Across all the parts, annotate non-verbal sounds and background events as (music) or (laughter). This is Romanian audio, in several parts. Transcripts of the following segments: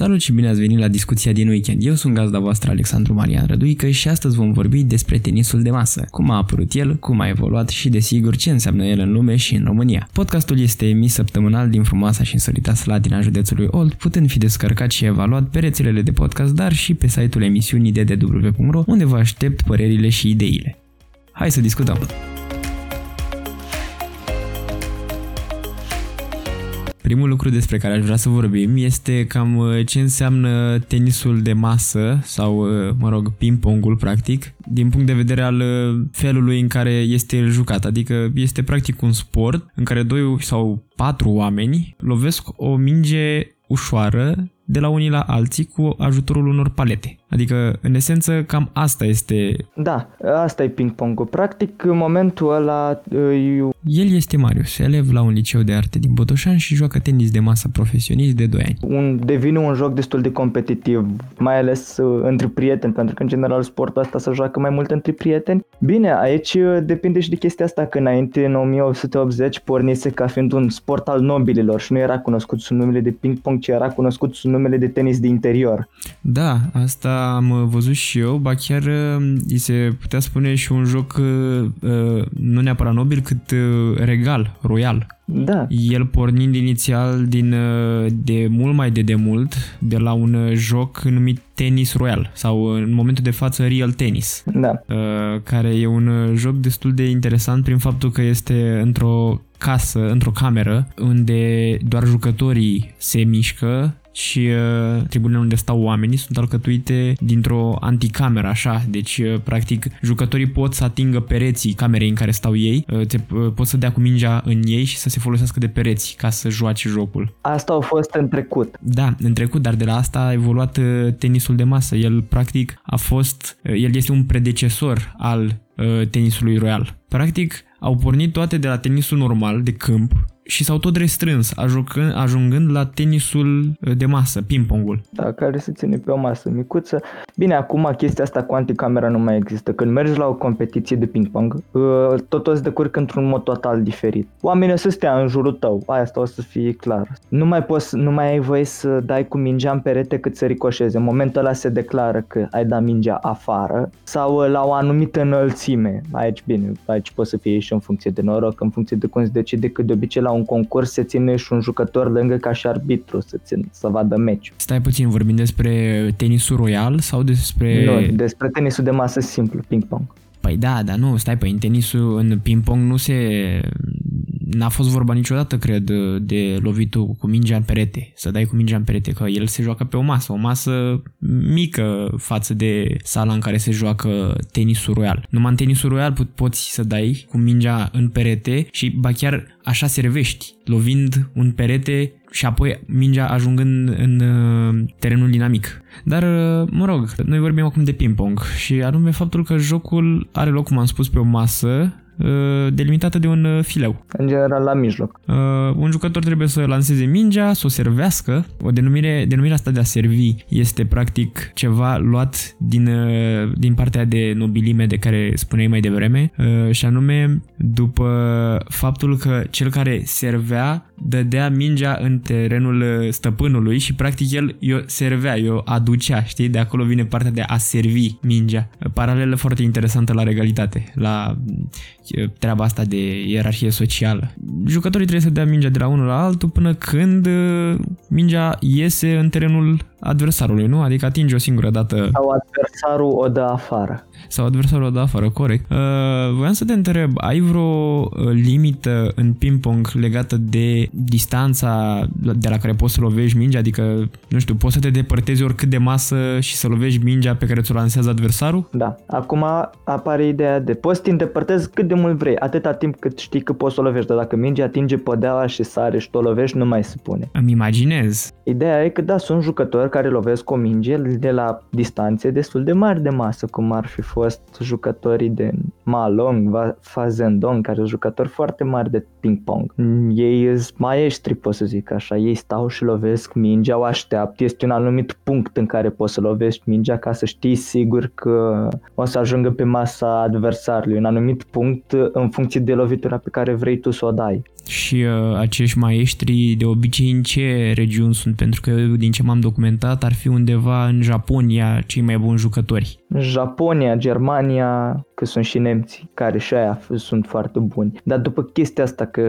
Salut și bine ați venit la discuția din weekend. Eu sunt gazda voastră Alexandru Marian Răduică și astăzi vom vorbi despre tenisul de masă, cum a apărut el, cum a evoluat și desigur ce înseamnă el în lume și în România. Podcastul este emis săptămânal din frumoasa și însărita Slatina județului Olt, putând fi descărcat și evaluat pe rețelele de podcast, dar și pe site-ul emisiunii ddw.ro, unde vă aștept părerile și ideile. Hai să discutăm! Primul lucru despre care aș vrea să vorbim este cam uh, ce înseamnă tenisul de masă sau, uh, mă rog, ping-pongul practic, din punct de vedere al uh, felului în care este el jucat. Adică este practic un sport în care doi sau patru oameni lovesc o minge ușoară de la unii la alții cu ajutorul unor palete. Adică, în esență, cam asta este... Da, asta e ping-pongul. Practic, în momentul ăla... Eu... El este Marius, elev la un liceu de arte din Botoșan și joacă tenis de masă profesionist de 2 ani. Un, devine un joc destul de competitiv, mai ales uh, între prieteni, pentru că, în general, sportul ăsta se joacă mai mult între prieteni. Bine, aici uh, depinde și de chestia asta, că înainte, în 1880, pornise ca fiind un sport al nobililor și nu era cunoscut sub numele de ping-pong, ci era cunoscut sub numele de tenis de interior. Da, asta am văzut și eu, ba chiar uh, îi se putea spune și un joc uh, uh, nu neapărat nobil, cât regal, royal. Da. El pornind inițial din de mult mai de demult de la un joc numit Tenis Royal sau în momentul de față Real Tennis. Da. Care e un joc destul de interesant prin faptul că este într-o casă, într-o cameră, unde doar jucătorii se mișcă și uh, tribunele unde stau oamenii sunt alcătuite dintr-o anticameră, așa, deci uh, practic jucătorii pot să atingă pereții camerei în care stau ei, uh, te, uh, pot să dea cu mingea în ei și să se folosească de pereți ca să joace jocul. Asta a fost în trecut. Da, în trecut, dar de la asta a evoluat uh, tenisul de masă. El practic a fost, uh, el este un predecesor al uh, tenisului royal. Practic, au pornit toate de la tenisul normal de câmp și s-au tot restrâns, ajungând, ajungând la tenisul uh, de masă, ping-pongul. Da, care se ține pe o masă micuță. Bine, acum chestia asta cu anticamera nu mai există. Când mergi la o competiție de ping-pong, uh, totul se decurcă într-un mod total diferit. Oamenii o să stea în jurul tău, asta o să fie clar. Nu mai poți, nu mai ai voie să dai cu mingea în perete cât să ricoșeze. În momentul ăla se declară că ai dat mingea afară sau uh, la o anumită înălțime. Aici, bine, aici poate să fie și în funcție de noroc, în funcție de cum se decide, că de obicei la un un concurs se ține și un jucător lângă ca și arbitru să, țin, să vadă meciul. Stai puțin, vorbim despre tenisul royal sau despre... Nu, despre tenisul de masă simplu, ping-pong. Păi da, dar nu, stai, păi în tenisul, în ping-pong nu se n-a fost vorba niciodată, cred, de lovitul cu mingea în perete, să dai cu mingea în perete, că el se joacă pe o masă, o masă mică față de sala în care se joacă tenisul royal. Numai în tenisul royal po- poți să dai cu mingea în perete și ba chiar așa servești, lovind un perete și apoi mingea ajungând în uh, terenul dinamic. Dar, uh, mă rog, noi vorbim acum de ping-pong și anume faptul că jocul are loc, cum am spus, pe o masă Uh, delimitată de un uh, fileu. În general la mijloc. Uh, un jucător trebuie să lanseze mingea, să o servească. O denumire, denumirea asta de a servi este practic ceva luat din, din partea de nobilime de care spuneai mai devreme și anume după faptul că cel care servea dădea mingea în terenul stăpânului și practic el o servea, o aducea, știi? De acolo vine partea de a servi mingea. Paralelă foarte interesantă la regalitate, la treaba asta de ierarhie socială. Jucătorii trebuie să dea mingea de la unul la altul până când uh, mingea iese în terenul adversarului, nu? Adică atinge o singură dată. Sau adversarul o dă afară. Sau adversarul o dă afară, corect. Uh, voiam să te întreb, ai vreo uh, limită în ping-pong legată de distanța de la care poți să lovești mingea? Adică, nu știu, poți să te depărtezi oricât de masă și să lovești mingea pe care ți-o lansează adversarul? Da. Acum apare ideea de poți să te îndepărtezi cât de mult vrei, atâta timp cât știi că poți să o lovești, dar dacă mingea atinge podeaua și sare și tu o lovești, nu mai se pune. Îmi imaginez. Ideea e că da, sunt jucători care lovesc o minge de la distanțe destul de mari de masă, cum ar fi fost jucătorii de Ma Long, Fa Zhendong, care sunt jucători foarte mari de ping-pong. Ei sunt maestri, pot să zic așa, ei stau și lovesc mingea, o așteaptă, este un anumit punct în care poți să lovești mingea ca să știi sigur că o să ajungă pe masa adversarului, un anumit punct în funcție de lovitura pe care vrei tu să o dai. Și uh, acești maestri de obicei în ce regiuni sunt? Pentru că din ce m-am documentat ar fi undeva în Japonia cei mai buni jucători. Japonia, Germania, că sunt și nemții care și aia sunt foarte buni. Dar după chestia asta că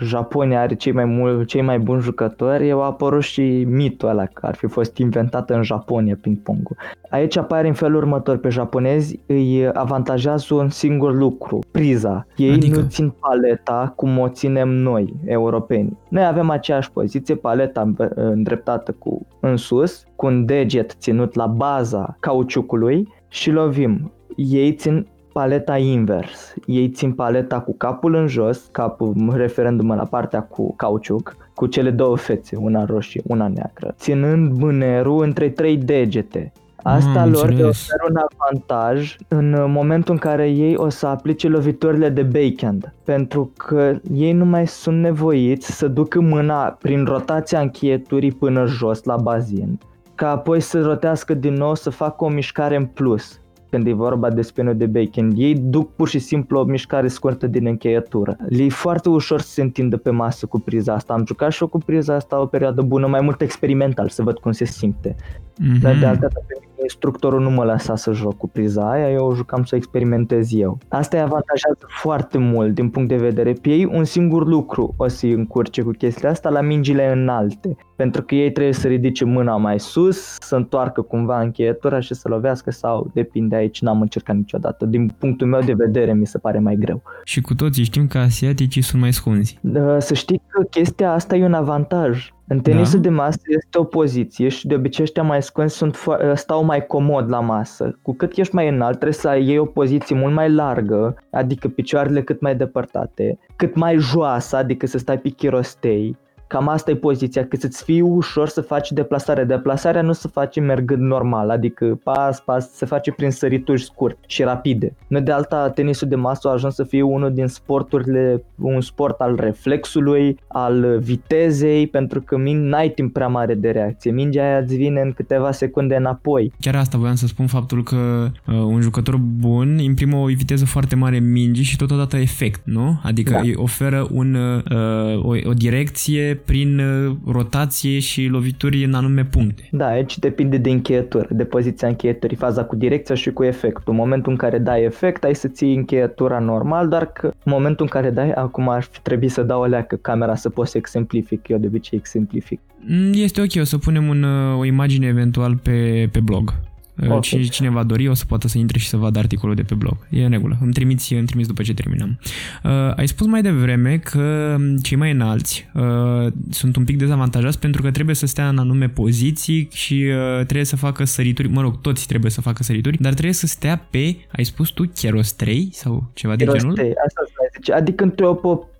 Japonia are cei mai, mul- cei mai buni jucători, a apărut și mitul ăla că ar fi fost inventat în Japonia ping-pongul. Aici apare în felul următor, pe japonezi îi avantajează un singur lucru, priza. Ei adică? nu țin paleta cum o ținem noi, europeni. Noi avem aceeași poziție, paleta îndreptată cu în sus, cu un deget ținut la baza cauciucului și lovim. Ei țin paleta invers. Ei țin paleta cu capul în jos, capul referându-mă la partea cu cauciuc, cu cele două fețe, una roșie, una neagră, ținând mânerul între trei degete. Asta mm, lor le oferă un avantaj în momentul în care ei o să aplice loviturile de backhand, pentru că ei nu mai sunt nevoiți să ducă mâna prin rotația încheieturii până jos la bazin, ca apoi să rotească din nou să facă o mișcare în plus când e vorba de spinul de bacon. Ei duc pur și simplu o mișcare scurtă din încheietură. Le e foarte ușor să se întindă pe masă cu priza asta. Am jucat și eu cu priza asta o perioadă bună, mai mult experimental, să văd cum se simte. Mm-hmm. Dar de altă dată pe mine instructorul nu mă lăsa să joc cu priza aia, eu jucam să experimentez eu. Asta îi avantajează foarte mult din punct de vedere pe ei. Un singur lucru o să-i încurce cu chestia asta la mingile înalte. Pentru că ei trebuie să ridice mâna mai sus, să întoarcă cumva încheietura și să lovească sau depinde aici, n-am încercat niciodată. Din punctul meu de vedere mi se pare mai greu. Și cu toții știm că asiaticii sunt mai scunzi. Da, să știi că chestia asta e un avantaj în tenisul da? de masă este o poziție și de obicei ăștia mai scunzi sunt fo- stau mai comod la masă. Cu cât ești mai înalt trebuie să iei o poziție mult mai largă, adică picioarele cât mai depărtate, cât mai joasă, adică să stai pe chirostei Cam asta e poziția, că să-ți fie ușor să faci deplasare. Deplasarea nu se face mergând normal, adică pas, pas, se face prin sărituri scurt și rapide. Nu de alta, tenisul de masă a ajuns să fie unul din sporturile, un sport al reflexului, al vitezei, pentru că min n-ai timp prea mare de reacție. Mingea aia îți vine în câteva secunde înapoi. Chiar asta voiam să spun faptul că uh, un jucător bun imprimă o viteză foarte mare mingii și totodată efect, nu? Adică da. îi oferă un, uh, o, o direcție prin uh, rotație și lovituri în anume puncte. Da, aici depinde de încheietură, de poziția încheieturii, faza cu direcția și cu efectul. În momentul în care dai efect, ai să ții încheietura normal, dar că în momentul în care dai, acum ar trebui să dau o leacă camera să pot să exemplific, eu de obicei exemplific. Mm, este ok, o să punem un, uh, o imagine eventual pe, pe blog. Okay. Cine, cine va dori o să poată să intre și să vadă articolul de pe blog. E în regulă. Îmi trimiți, îmi trimiți după ce terminăm. Uh, ai spus mai devreme că cei mai înalți uh, sunt un pic dezavantajați pentru că trebuie să stea în anume poziții și uh, trebuie să facă sărituri. Mă rog, toți trebuie să facă sărituri, dar trebuie să stea pe, ai spus tu, cherostrei sau ceva de genul? asta zice. Adică între o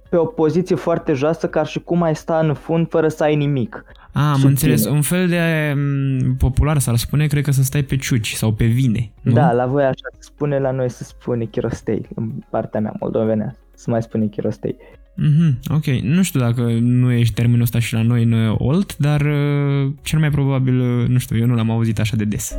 pe o poziție foarte joasă, ca și cum ai sta în fund fără să ai nimic. Ah, am înțeles. Un fel de m, popular s-ar spune, cred că să stai pe ciuci sau pe vine. Nu? Da, la voi așa se spune, la noi se spune chirostei, în partea mea moldovenea. Se mai spune chirostei. Mm-hmm, ok, nu știu dacă nu ești termenul ăsta și la noi în Olt, dar uh, cel mai probabil, uh, nu știu, eu nu l-am auzit așa de des.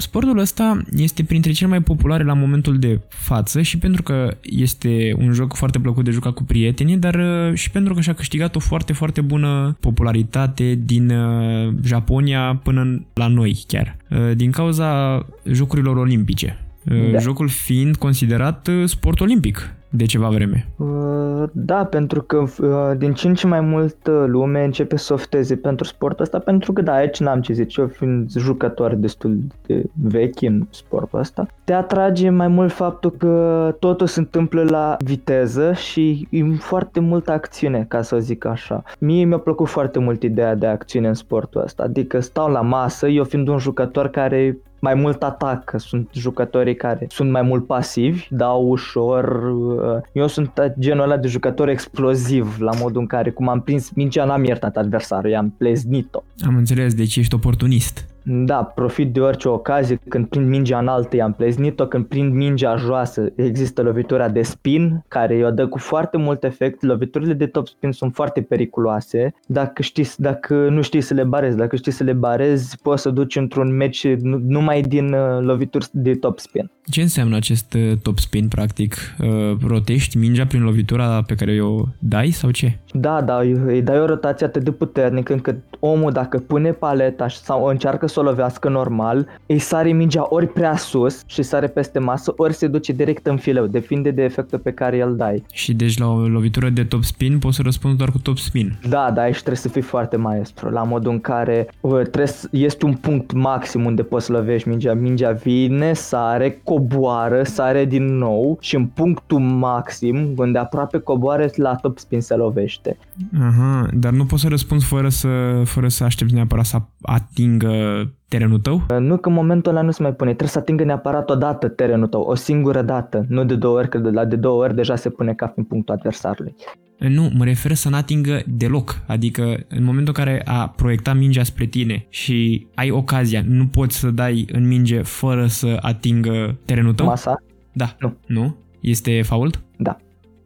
Sportul ăsta este printre cele mai populare la momentul de față și pentru că este un joc foarte plăcut de jucat cu prietenii, dar uh, și pentru că și-a câștigat o foarte, foarte bună popularitate din uh, Japonia până la noi chiar, uh, din cauza jocurilor olimpice. Da. Jocul fiind considerat sport olimpic de ceva vreme. Uh, da, pentru că uh, din ce în ce mai mult lume începe să ofteze pentru sportul ăsta, pentru că da, aici n-am ce zice, eu fiind jucător destul de vechi în sportul ăsta, te atrage mai mult faptul că totul se întâmplă la viteză și e foarte multă acțiune, ca să o zic așa. Mie mi-a plăcut foarte mult ideea de acțiune în sportul ăsta, adică stau la masă, eu fiind un jucător care mai mult atac, că sunt jucătorii care sunt mai mult pasivi, dau ușor. uh, Eu sunt genul ăla de jucător exploziv, la modul în care cum am prins mingea, n-am iertat adversarul, i-am pleznit-o. Am înțeles, deci ești oportunist. Da, profit de orice ocazie, când prind mingea înaltă i-am pleznit-o, când prind mingea joasă există lovitura de spin, care o dă cu foarte mult efect, loviturile de top spin sunt foarte periculoase, dacă, știți, dacă nu știi să le barezi, dacă știi să le barezi, poți să duci într-un match nu- numai din uh, lovituri de top spin. Ce înseamnă acest uh, top spin, practic? Uh, Rotești mingea prin lovitura pe care o dai sau ce? Da, da, îi îi dai o rotație atât de puternică încât omul dacă pune paleta și- sau încearcă să o lovească normal, îi sare mingea ori prea sus și sare peste masă, ori se duce direct în fileu, depinde de efectul pe care îl dai. Și deci la o lovitură de top spin poți să răspunzi doar cu top spin. Da, da, aici trebuie să fii foarte maestru, la modul în care uh, trebuie să, este un punct maxim unde poți să lovești mingea. Mingea vine, sare, coboară, sare din nou și în punctul maxim, unde aproape coboară, la top spin se lovește. Aha, dar nu poți să răspunzi fără să, fără să aștepți neapărat să atingă terenul tău? Uh, Nu că în momentul ăla nu se mai pune, trebuie să atingă neapărat o dată terenul tău, o singură dată, nu de două ori, că de la de două ori deja se pune ca fiind punctul adversarului. Nu, mă refer să n-atingă deloc. Adică în momentul în care a proiectat mingea spre tine și ai ocazia, nu poți să dai în minge fără să atingă terenul tău? Masa? Da. Nu. Nu? Este fault? Da.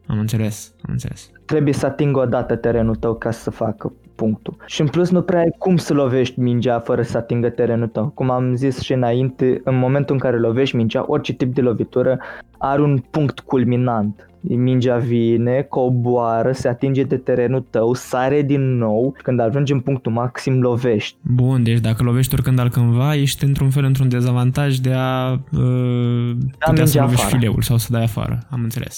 Am înțeles, am înțeles. trebuie să atingă o dată terenul tău ca să facă punctul. Și în plus nu prea ai cum să lovești mingea fără să atingă terenul tău. Cum am zis și înainte, în momentul în care lovești mingea, orice tip de lovitură are un punct culminant. Mingea vine, coboară, se atinge de terenul tău, sare din nou, când ajungi în punctul maxim lovești. Bun, deci dacă lovești oricând altcândva, ești într-un fel într-un dezavantaj de a uh, putea să mingea lovești afară. fileul sau să dai afară. Am înțeles.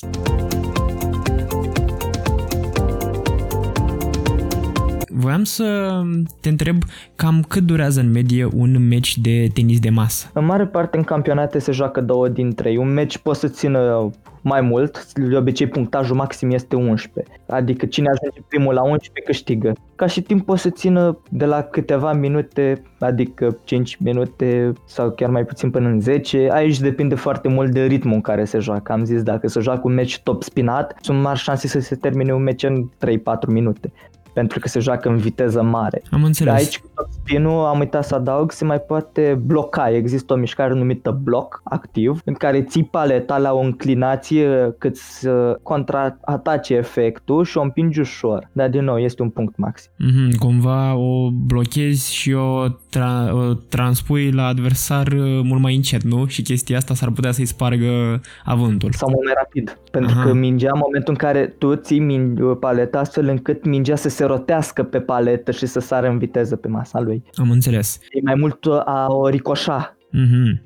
Voiam să te întreb cam cât durează în medie un match de tenis de masă. În mare parte în campionate se joacă două din trei. Un meci poate să țină mai mult, de obicei punctajul maxim este 11. Adică cine ajunge primul la 11 câștigă. Ca și timp poate să țină de la câteva minute, adică 5 minute sau chiar mai puțin până în 10. Aici depinde foarte mult de ritmul în care se joacă. Am zis dacă se joacă un meci top spinat, sunt mari șanse să se termine un meci în 3-4 minute. Pentru că se joacă în viteză mare. Am înțeles. De aici cu top spin-ul am uitat să adaug, se mai poate bloca. Există o mișcare numită bloc activ, în care ții paleta la o înclinație cât să contraatace efectul și o împingi ușor. Dar din nou este un punct maxim. Mhm, cumva o blochezi și o, tra- o transpui la adversar uh, mult mai încet, nu? Și chestia asta s-ar putea să-i spargă avântul. Sau mult mai rapid. Pentru Aha. că mingea, în momentul în care tu ții min- paleta astfel încât mingea să se rotească pe paletă și să sară în viteză pe masa lui. Am înțeles. E mai mult a o ricoșa. Mhm.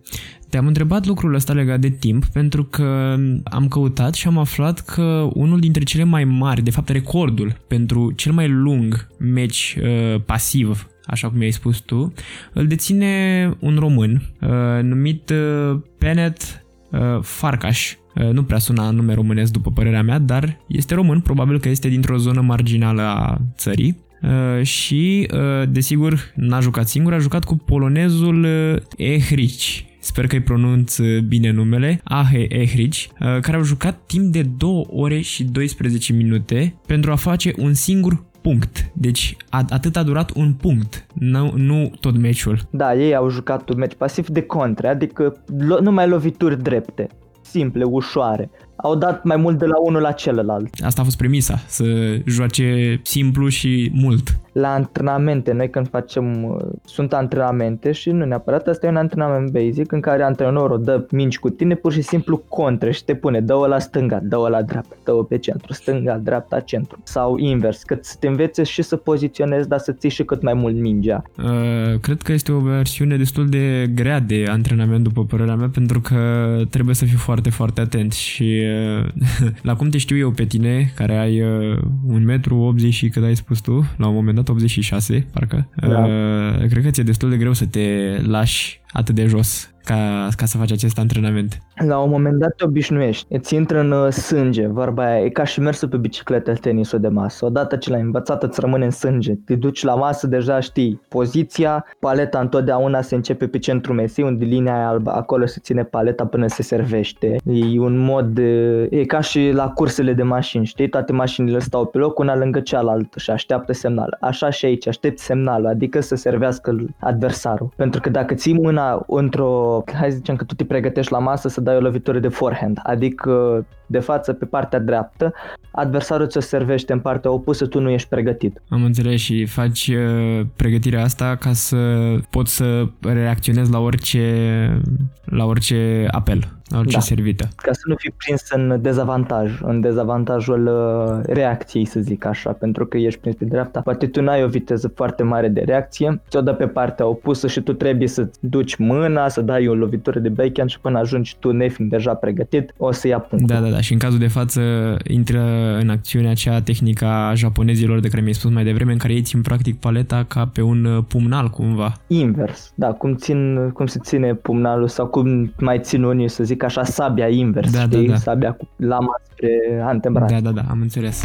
Te-am întrebat lucrul ăsta legat de timp pentru că am căutat și am aflat că unul dintre cele mai mari, de fapt recordul pentru cel mai lung meci uh, pasiv, așa cum ai spus tu, îl deține un român uh, numit uh, Penet uh, Farcaș. Uh, nu prea sună nume românesc după părerea mea, dar este român, probabil că este dintr-o zonă marginală a țării. Uh, și, uh, desigur, n-a jucat singur, a jucat cu polonezul uh, Ehrici. Sper că îi pronunț uh, bine numele, Ahe Ehrici, uh, care au jucat timp de 2 ore și 12 minute pentru a face un singur punct. Deci a, atât a durat un punct, nu, nu tot meciul. Da, ei au jucat un meci pasiv de contre, adică lo- numai lovituri drepte, simple, ușoare. Au dat mai mult de la unul la celălalt. Asta a fost premisa, să joace simplu și mult. La antrenamente, noi când facem, uh, sunt antrenamente și nu neapărat, asta e un antrenament basic în care antrenorul dă minci cu tine pur și simplu contre și te pune, dă-o la stânga, dă-o la dreapta, dă-o pe centru, stânga, dreapta, centru. Sau invers, că să te învețe și să poziționezi, dar să ții și cât mai mult mingea. Uh, cred că este o versiune destul de grea de antrenament, după părerea mea, pentru că trebuie să fiu foarte, foarte atent și uh, (laughs) la cum te știu eu pe tine, care ai uh, 1 metru 80 și cât ai spus tu, la un moment dat 86, parcă, Da. uh, cred că ți-e destul de greu să te lași atât de jos ca, ca să faci acest antrenament? La un moment dat te obișnuiești, îți intră în uh, sânge, vorba aia, e ca și mersul pe bicicletă tenisul de masă. Odată ce l-ai învățat îți rămâne în sânge, te duci la masă, deja știi poziția, paleta întotdeauna se începe pe centru mesei, unde linia aia albă, acolo se ține paleta până se servește. E un mod, e ca și la cursele de mașini, știi, toate mașinile stau pe loc una lângă cealaltă și așteaptă semnal. Așa și aici, aștepți semnalul, adică să servească adversarul. Pentru că dacă ții mâna într-o, hai să zicem că tu te pregătești la masă să dai o lovitură de forehand, adică de față pe partea dreaptă, adversarul ți-o servește în partea opusă, tu nu ești pregătit. Am înțeles și faci uh, pregătirea asta ca să poți să reacționezi la orice, la orice apel orice da. servită. Ca să nu fii prins în dezavantaj, în dezavantajul uh, reacției, să zic așa, pentru că ești prins pe dreapta. Poate tu n-ai o viteză foarte mare de reacție, ți-o dă pe partea opusă și tu trebuie să duci mâna, să dai o lovitură de backhand și până ajungi tu nefiind deja pregătit, o să ia punctul. Da, da, da. Și în cazul de față intră în acțiune acea tehnică a japonezilor de care mi-ai spus mai devreme, în care ei țin practic paleta ca pe un uh, pumnal cumva. Invers, da, cum, țin, cum se ține pumnalul sau cum mai țin unii, să zic așa, sabia invers, da, da știi? Da, da. Sabia cu lama spre antebraț. Da, da, da, am înțeles.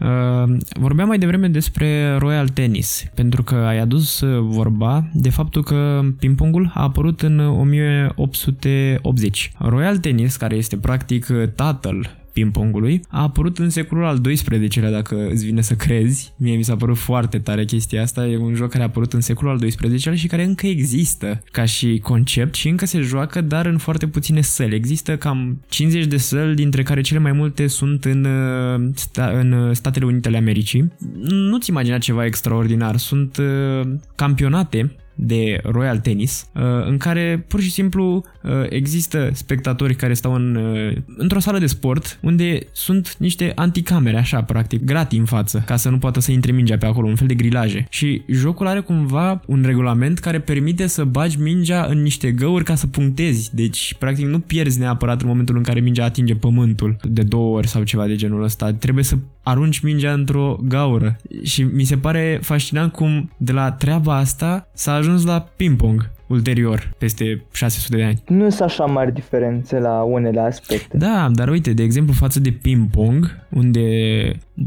Uh, vorbeam mai devreme despre Royal Tennis, pentru că ai adus uh, vorba de faptul că ping-pongul a apărut în 1880. Royal Tennis, care este practic tatăl ping-pongului, a apărut în secolul al XII-lea, dacă îți vine să crezi. Mie mi s-a părut foarte tare chestia asta. E un joc care a apărut în secolul al XII-lea și care încă există ca și concept și încă se joacă, dar în foarte puține săli. Există cam 50 de săli, dintre care cele mai multe sunt în, uh, în Statele Unite ale Americii. Nu-ți imagina ceva extraordinar. Sunt uh, campionate de Royal Tennis, uh, în care pur și simplu uh, există spectatori care stau în, uh, într-o sală de sport unde sunt niște anticamere, așa, practic, gratii în față, ca să nu poată să intre mingea pe acolo, un fel de grilaje. Și jocul are cumva un regulament care permite să bagi mingea în niște găuri ca să punctezi. Deci, practic, nu pierzi neapărat în momentul în care mingea atinge pământul de două ori sau ceva de genul ăsta. Trebuie să arunci mingea într-o gaură. Și mi se pare fascinant cum de la treaba asta s-a ajuns la ping-pong ulterior, peste 600 de ani. Nu sunt așa mari diferențe la unele aspecte. Da, dar uite, de exemplu, față de ping-pong, unde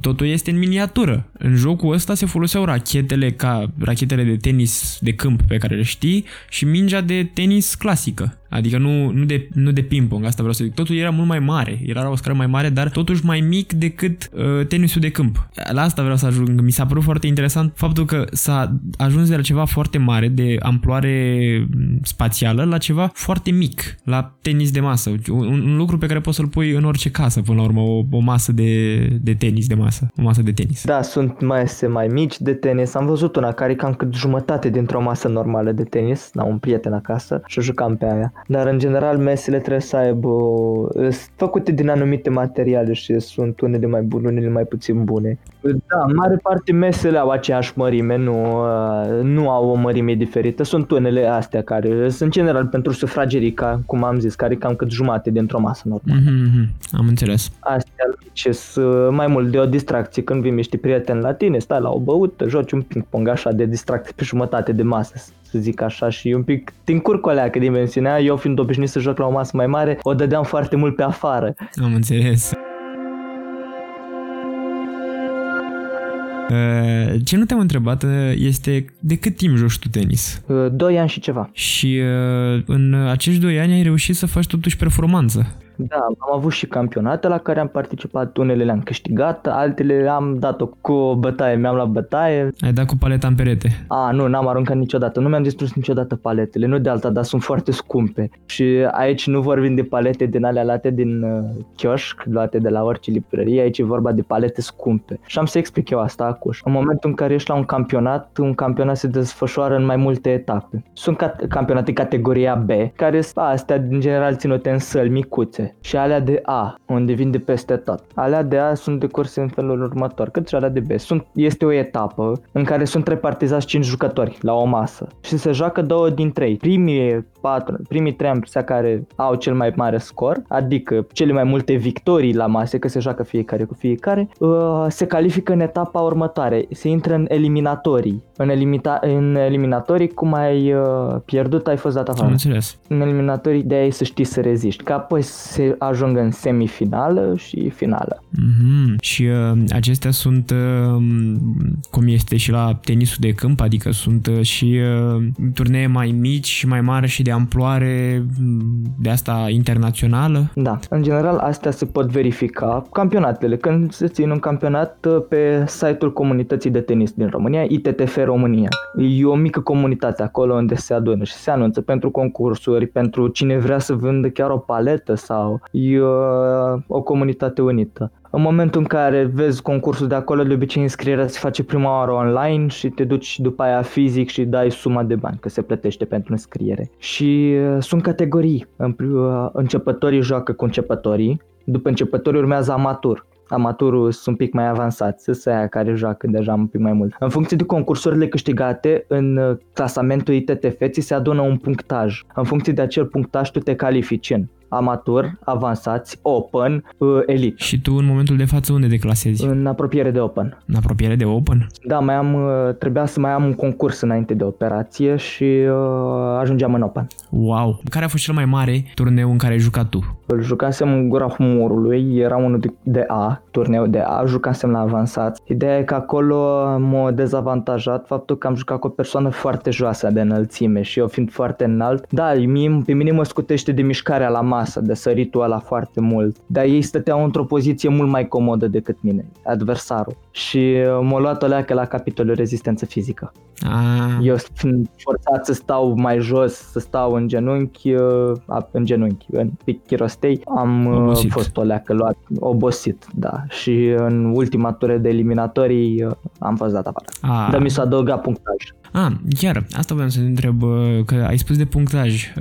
totul este în miniatură. În jocul ăsta se foloseau rachetele ca rachetele de tenis de câmp pe care le știi și mingea de tenis clasică. Adică nu, nu, de, nu de ping-pong, asta vreau să zic. Totul era mult mai mare, era la o scară mai mare, dar totuși mai mic decât uh, tenisul de câmp. La asta vreau să ajung. Mi s-a părut foarte interesant faptul că s-a ajuns de la ceva foarte mare, de amploare spațială, la ceva foarte mic, la tenis de masă. Un, un lucru pe care poți să-l pui în orice casă, până la urmă, o, o masă de, de tenis de masă. O masă de tenis. Da, sunt mese mai mici de tenis. Am văzut una care e cam cât jumătate dintr-o masă normală de tenis. N-am un prieten acasă și jucam pe aia. Dar în general mesele trebuie să aibă sunt făcute din anumite materiale și sunt unele mai bune, unele mai puțin bune. Da, în mare parte mesele au aceeași mărime, nu, nu au o mărime diferită. Sunt unele astea care sunt în general pentru sufragerii, ca, cum am zis, care cam cât jumate dintr-o masă normală. Mm-hmm, am înțeles. Astea ce sunt mai mult de o distracție când vin niște prieteni la tine, stai la o băută, joci un ping-pong așa de distracție pe jumătate de masă, să zic așa, și un pic te încurc o leacă dimensiunea. Eu fiind obișnuit să joc la o masă mai mare, o dădeam foarte mult pe afară. Am înțeles. Ce nu te-am întrebat uh, este de cât timp joci tu tenis? Uh, doi ani și ceva. Și în acești doi ani ai reușit să faci totuși performanță. Da, am avut și campionate la care am participat, unele le-am câștigat, altele le-am dat-o cu o bătaie, mi-am luat bătaie. Ai dat cu paleta în perete? A, nu, n-am aruncat niciodată, nu mi-am distrus niciodată paletele, nu de alta, dar sunt foarte scumpe. Și aici nu vorbim de palete din alea late din uh, chioșc, luate de la orice librărie, aici e vorba de palete scumpe. Și am să explic eu asta acum. În momentul în care ești la un campionat, un campionat se desfășoară în mai multe etape. Sunt cat- campionate categoria B, care sunt astea, în general, ținute în săli micuțe și alea de A, unde vin de peste tot. Alea de A sunt decurse în felul următor, cât și alea de B. Sunt, este o etapă în care sunt repartizați 5 jucători la o masă și se joacă două din trei. Primii patru, primii trei ampresa care au cel mai mare scor, adică cele mai multe victorii la masă, că se joacă fiecare cu fiecare, uh, se califică în etapa următoare, se intră în eliminatorii. În, elimita- în eliminatorii, cum ai uh, pierdut, ai fost dat afară. Am înțeles. În eliminatorii de ai să știi să reziști, ca apoi să ajungă în semifinală și finală. Mm-hmm. Și uh, acestea sunt uh, cum este și la tenisul de câmp, adică sunt uh, și uh, turnee mai mici și mai mari și de amploare mm, de asta internațională? Da, în general astea se pot verifica. Campionatele, când se țin un campionat uh, pe site-ul comunității de tenis din România, ITTF România. E o mică comunitate acolo unde se adună și se anunță pentru concursuri, pentru cine vrea să vândă chiar o paletă sau e uh, o comunitate unită. În momentul în care vezi concursul de acolo, de obicei înscrierea se face prima oară online și te duci după aia fizic și dai suma de bani, că se plătește pentru înscriere. Și uh, sunt categorii. Uh, începătorii joacă cu începătorii, după începătorii urmează amatur. Amaturul sunt un pic mai avansați, sunt aia care joacă deja un pic mai mult. În funcție de concursurile câștigate, în uh, clasamentul ITTF ți se adună un punctaj. În funcție de acel punctaj tu te califici în amator, avansați, open, uh, elite. Și tu în momentul de față unde declasezi? În apropiere de open. În apropiere de open? Da, mai am, uh, trebuia să mai am un concurs înainte de operație și uh, ajungeam în open. Wow! Care a fost cel mai mare turneu în care ai jucat tu? Îl jucasem în Gura Humorului, era unul de, de A, turneu de A, jucasem la avansat. Ideea e că acolo m-a dezavantajat faptul că am jucat cu o persoană foarte joasă de înălțime și eu fiind foarte înalt, da, mie, pe mine mă scutește de mișcarea la masă, de săritul ăla foarte mult, dar ei stăteau într-o poziție mult mai comodă decât mine, adversarul. Și m-a luat o leacă la capitolul rezistență fizică. Ah. Eu fiind forțat să stau mai jos, să stau în genunchi, în genunchi, în pic chirostei, am obosit. fost o leacă luat, obosit, da. Și în ultima tură de eliminatorii am fost dat afară. Ah. Dar mi s-a adăugat punctaj. Ah, chiar, asta vreau să te întreb, că ai spus de punctaj.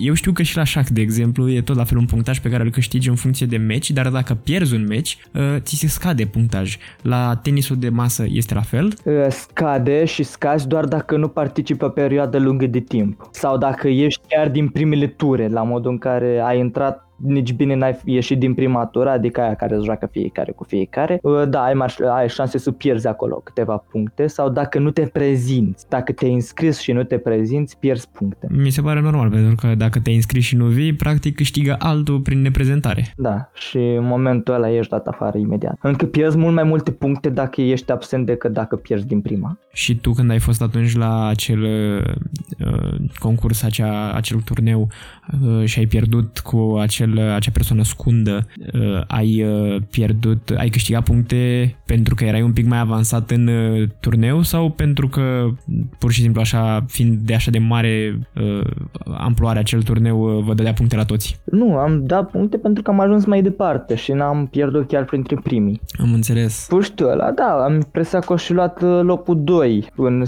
Eu știu că și la șac, de exemplu, e tot la fel un punctaj pe care îl câștigi în funcție de meci, dar dacă pierzi un meci, ți se scade punctaj. La tenisul de masă este la fel? Scade și scazi doar dacă nu participi o perioadă lungă de timp. Sau dacă ești chiar din primele ture, la modul în care ai intrat nici bine n-ai ieșit din prima tură, adică aia care îți joacă fiecare cu fiecare, uh, da, ai, mar- ai șanse să pierzi acolo câteva puncte sau dacă nu te prezinți, dacă te-ai înscris și nu te prezinți, pierzi puncte. Mi se pare normal, pentru că dacă te-ai înscris și nu vii, practic câștigă altul prin neprezentare. Da, și în momentul ăla ești dat afară imediat. Încă pierzi mult mai multe puncte dacă ești absent decât dacă pierzi din prima. Și tu când ai fost atunci la acel uh, concurs, acea, acel turneu uh, și ai pierdut cu acel acel, acea persoană scundă, uh, ai uh, pierdut, ai câștigat puncte pentru că erai un pic mai avansat în uh, turneu sau pentru că pur și simplu așa, fiind de așa de mare amploare acel turneu, vă dădea puncte la toți? Nu, am dat puncte pentru că am ajuns mai departe și n-am pierdut chiar printre primii. Am înțeles. Puștiu ăla, da, am impresia că și luat locul 2, în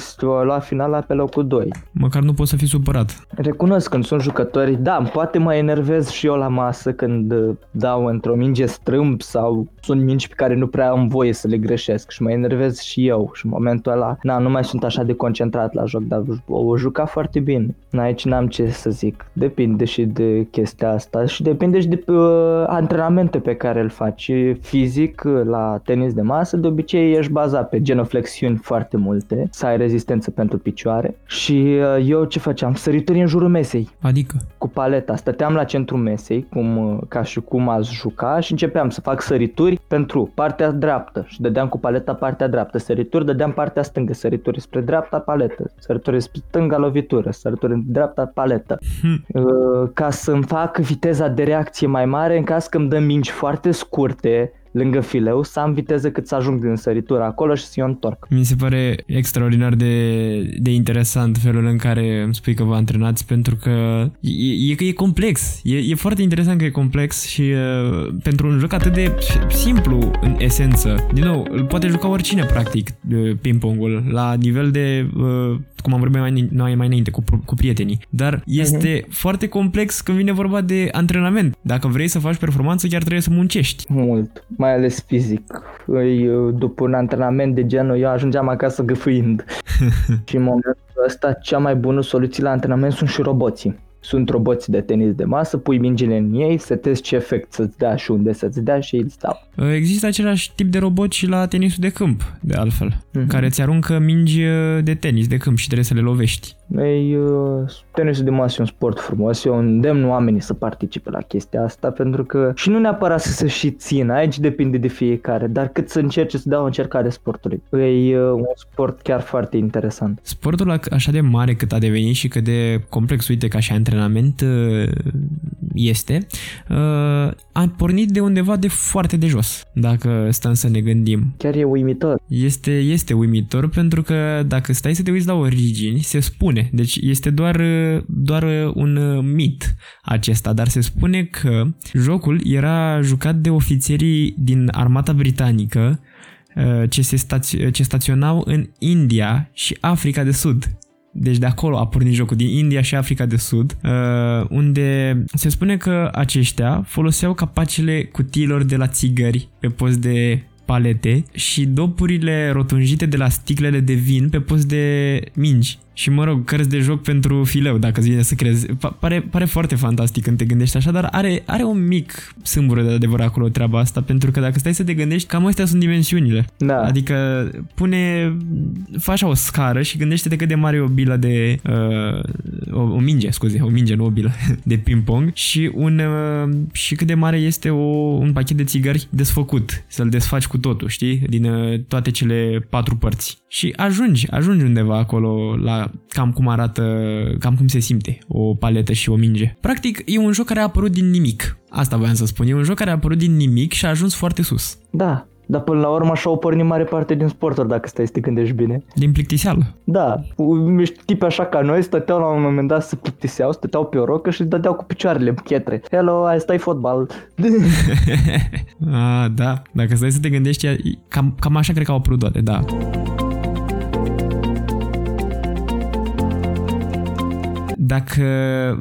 la finala pe locul 2. Măcar nu poți să fii supărat. Recunosc când sunt jucători, da, poate mă enervez și eu la masă când uh, dau într-o minge strâmb sau sunt mingi pe care nu prea am voie să le greșesc și mă enervez și eu și în momentul ăla, na, nu mai sunt așa de concentrat la joc, dar o juca foarte bine. Na, aici n-am ce să zic. Depinde și de chestia asta și depinde și de uh, antrenamente pe care îl faci. Fizic, la tenis de masă, de obicei ești bazat pe genoflexiuni foarte multe, să ai rezistență pentru picioare și uh, eu ce făceam? Sărituri în jurul mesei. Adică? Cu paleta. Stăteam la centrul mesei, cum, ca și cum ați juca și începeam să fac sărituri pentru partea dreaptă și dădeam cu paleta partea dreaptă, sărituri, dădeam partea stângă, sărituri spre dreapta paletă, sărituri spre stânga lovitură, sărituri în dreapta paletă. Hmm. Uh, ca să-mi fac viteza de reacție mai mare în caz că îmi dă mingi foarte scurte, lângă fileu, să am viteză cât să ajung din săritură acolo și să o întorc. Mi se pare extraordinar de, de interesant felul în care îmi spui că vă antrenați pentru că e, e, e complex. E, e foarte interesant că e complex și uh, pentru un joc atât de simplu în esență. Din nou, îl poate juca oricine practic uh, ping-pongul la nivel de uh, cum am vorbit mai, mai, mai înainte, cu, cu prietenii. Dar este uh-huh. foarte complex când vine vorba de antrenament. Dacă vrei să faci performanță, chiar trebuie să muncești. Mult, mai ales fizic. Îi, după un antrenament de genul, eu ajungeam acasă gâfâind. (laughs) și în momentul ăsta, cea mai bună soluție la antrenament sunt și roboții sunt roboți de tenis de masă, pui mingile în ei, setezi ce efect să-ți dea și unde să-ți dea și ei îți dau. Există același tip de robot și la tenisul de câmp, de altfel, mm-hmm. care îți aruncă mingi de tenis de câmp și trebuie să le lovești. Ei, uh, tenisul de masă e un sport frumos, eu îndemn oamenii să participe la chestia asta pentru că și nu neapărat să se și țină, aici depinde de fiecare, dar cât să încerce să dea o încercare sportului. E uh, un sport chiar foarte interesant. Sportul așa de mare cât a devenit și cât de complex, uite, ca și antrenament uh, este, a pornit de undeva de foarte de jos, dacă stăm să ne gândim. Chiar e uimitor. Este, este uimitor pentru că dacă stai să te uiți la origini, se spune spune. Deci este doar, doar un mit acesta, dar se spune că jocul era jucat de ofițerii din armata britanică uh, ce, se staț- ce staționau în India și Africa de Sud. Deci de acolo a pornit jocul, din India și Africa de Sud, uh, unde se spune că aceștia foloseau capacele cutiilor de la țigări pe post de palete și dopurile rotunjite de la sticlele de vin pe post de mingi și mă rog, cărți de joc pentru fileu, dacă îți vine să crezi. Pare, pare foarte fantastic când te gândești așa, dar are, are un mic sâmbure de adevăr acolo treaba asta, pentru că dacă stai să te gândești, cam astea sunt dimensiunile. Da. Adică pune, faci o scară și gândește-te cât de mare e o bilă de, uh, o, o minge, scuze, o minge, nu o bilă, (laughs) de ping-pong și, un, uh, și cât de mare este o, un pachet de țigări desfăcut, să-l desfaci cu totul, știi, din uh, toate cele patru părți. Și ajungi, ajungi undeva acolo la cam cum arată, cam cum se simte o paletă și o minge. Practic, e un joc care a apărut din nimic. Asta voiam să spun. E un joc care a apărut din nimic și a ajuns foarte sus. Da, dar până la urmă așa o porni mare parte din sporturi, dacă stai să te gândești bine. Din plictiseală. Da, tipi așa ca noi stăteau la un moment dat să plictiseau, stăteau pe o rocă și dădeau cu picioarele pietre. Hello, ai stai fotbal. (laughs) A, da, dacă stai să te gândești, cam, cam așa cred că au apărut toate, da. Dacă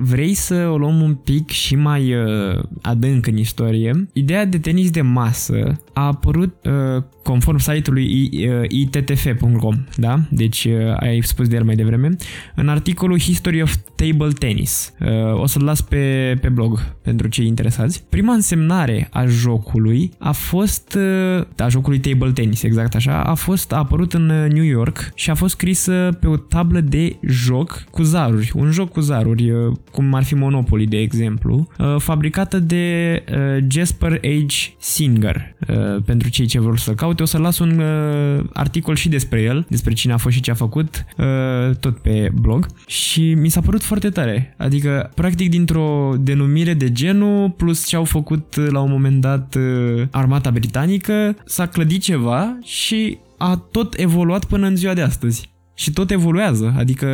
vrei să o luăm un pic și mai uh, adânc în istorie, ideea de tenis de masă a apărut uh, conform site-ului ittf.com, uh, da? Deci uh, ai spus de el mai devreme, în articolul History of Table Tennis. Uh, o să-l las pe, pe blog pentru cei interesați. Prima însemnare a jocului a fost, uh, a jocului Table Tennis, exact așa, a fost a apărut în uh, New York și a fost scrisă pe o tablă de joc cu zaruri, un joc cu zaruri, uh, cum ar fi Monopoly, de exemplu, uh, fabricată de uh, Jasper H. Singer, uh, pentru cei ce vor să caute uite, o să las un uh, articol și despre el, despre cine a fost și ce a făcut, uh, tot pe blog și mi s-a părut foarte tare. Adică, practic, dintr-o denumire de genul, plus ce au făcut uh, la un moment dat uh, armata britanică, s-a clădit ceva și a tot evoluat până în ziua de astăzi și tot evoluează. Adică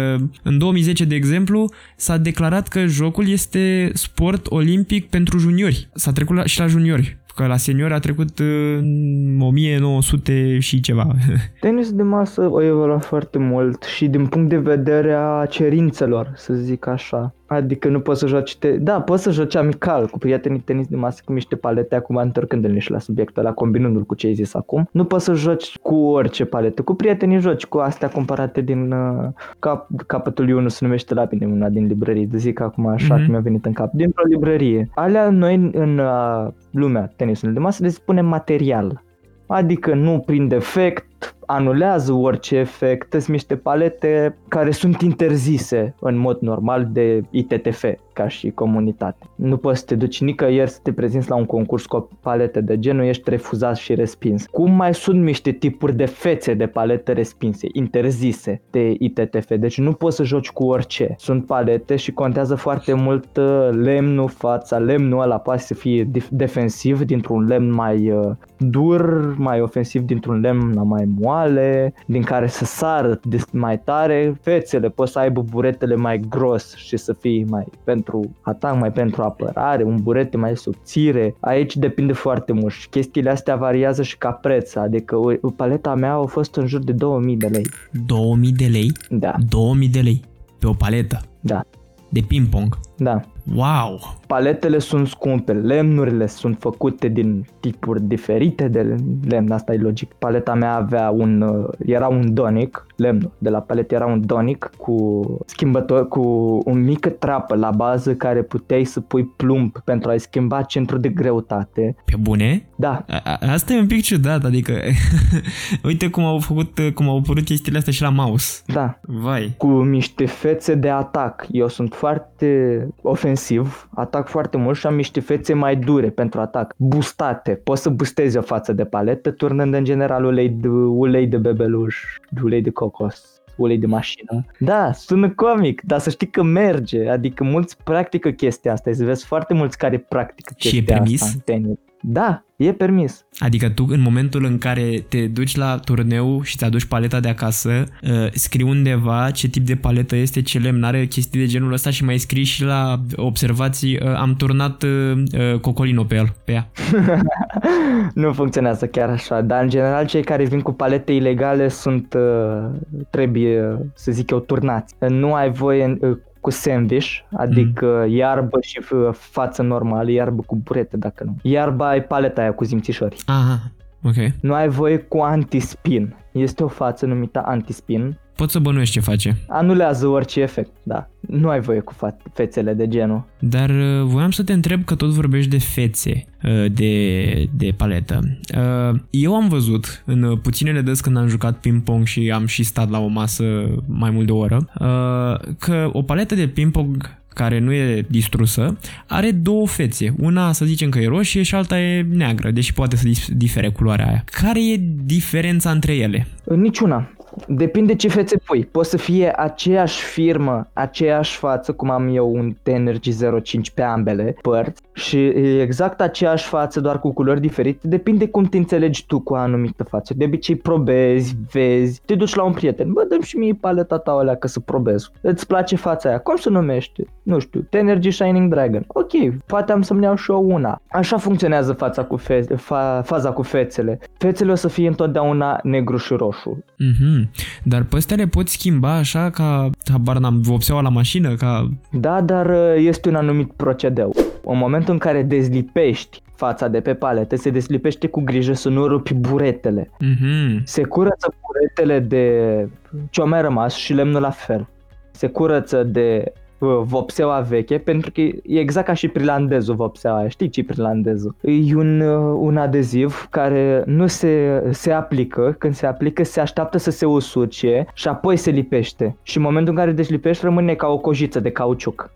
în 2010, de exemplu, s-a declarat că jocul este sport olimpic pentru juniori. S-a trecut la, și la juniori că la senior a trecut în 1900 și ceva. (laughs) Tenisul de masă o evoluat foarte mult și din punct de vedere a cerințelor, să zic așa. Adică nu poți să joci, te... da, poți să joci amical cu prietenii tenis de masă cu niște palete, acum întorcându-ne și la subiectul ăla, combinându-l cu ce ai zis acum. Nu poți să joci cu orice palete, cu prietenii joci cu astea cumpărate din uh, cap, capătul 1, se numește la bine una din librării, de zic acum așa mm-hmm. mi-a venit în cap, dintr-o librărie. Alea noi în uh, lumea tenisului de masă le spunem material. Adică nu prin defect, anulează orice efect, sunt niște palete care sunt interzise în mod normal de ITTF ca și comunitate. Nu poți să te duci nicăieri să te prezinți la un concurs cu o palete de genul, ești refuzat și respins. Cum mai sunt niște tipuri de fețe de palete respinse, interzise de ITTF, deci nu poți să joci cu orice. Sunt palete și contează foarte mult uh, lemnul, fața, lemnul ăla poate să fie defensiv dintr-un lemn mai uh, dur, mai ofensiv dintr-un lemn mai moale moale, din care să sară de mai tare. Fețele pot să aibă buretele mai gros și să fie mai pentru atac, mai pentru apărare, un burete mai subțire. Aici depinde foarte mult și chestiile astea variază și ca preț, adică o, paleta mea a fost în jur de 2000 de lei. 2000 de lei? Da. 2000 de lei pe o paletă? Da. De ping-pong? Da. Wow! Paletele sunt scumpe, lemnurile sunt făcute din tipuri diferite de lemn, asta e logic. Paleta mea avea un, uh, era un donic, lemnul de la palet era un donic cu schimbător, cu o mică trapă la bază care puteai să pui plumb pentru a-i schimba centrul de greutate. Pe bune? Da. A, asta e un pic ciudat, adică (laughs) uite cum au făcut, cum au apărut chestiile astea și la mouse. Da. Vai. Cu niște fețe de atac. Eu sunt foarte ofensiv, atac foarte mult și am niște fețe mai dure pentru atac, bustate. Poți să bustezi o față de paletă turnând în general ulei de, ulei de bebeluș, ulei de cocos ulei de mașină. Da, sună comic, dar să știi că merge. Adică mulți practică chestia asta. Să vezi foarte mulți care practică chestia și e permis? asta în tenis. Da, e permis. Adică tu în momentul în care te duci la turneu și ți-aduci paleta de acasă, uh, scrii undeva ce tip de paletă este, ce lemn are, chestii de genul ăsta și mai scrii și la observații, uh, am turnat uh, cocolino pe el, pe ea. (laughs) nu funcționează chiar așa, dar în general cei care vin cu palete ilegale sunt, trebuie să zic eu, turnați. Nu ai voie cu sandwich, adică mm. iarbă și față normală, iarbă cu burete dacă nu. Iarba ai paleta aia cu zimțișori. Aha, ok. Nu ai voie cu anti-spin. Este o față numită anti-spin Poți să bănuiești ce face. Anulează orice efect, da. Nu ai voie cu fețele de genul. Dar uh, voiam să te întreb că tot vorbești de fețe uh, de, de paletă. Uh, eu am văzut în puținele des când am jucat ping-pong și am și stat la o masă mai mult de o oră că o paletă de ping-pong care nu e distrusă, are două fețe. Una să zicem că e roșie și alta e neagră, deși poate să difere culoarea aia. Care e diferența între ele? Niciuna. Depinde ce fețe pui. Poate să fie aceeași firmă, aceeași față, cum am eu un Tenergy 05 pe ambele părți și exact aceeași față, doar cu culori diferite. Depinde cum te înțelegi tu cu o anumită față. De obicei probezi, vezi, te duci la un prieten. Bă, dăm și mie paleta ta alea că să probez. Îți place fața aia. Cum se numește? Nu știu, Tenergy Shining Dragon. Ok, poate am să-mi iau și eu una. Așa funcționează fața cu fe- fa- faza cu fețele. Fețele o să fie întotdeauna negru și roșu. Mm-hmm. Dar pe astea le poți schimba așa ca, habar n-am, vopseaua la mașină, ca... Da, dar uh, este un anumit procedeu. În momentul în care dezlipești fața de pe paletă, se deslipește cu grijă să nu rupi buretele. Mm-hmm. Se curăță buretele de ce mai rămas și lemnul la fel. Se curăță de Uh, vopseaua veche, pentru că e exact ca și prilandezul vopseaua aia. Știi ce e prilandezul? E un, uh, un adeziv care nu se, se aplică, când se aplică se așteaptă să se usuce și apoi se lipește. Și în momentul în care deslipești rămâne ca o cojiță de cauciuc.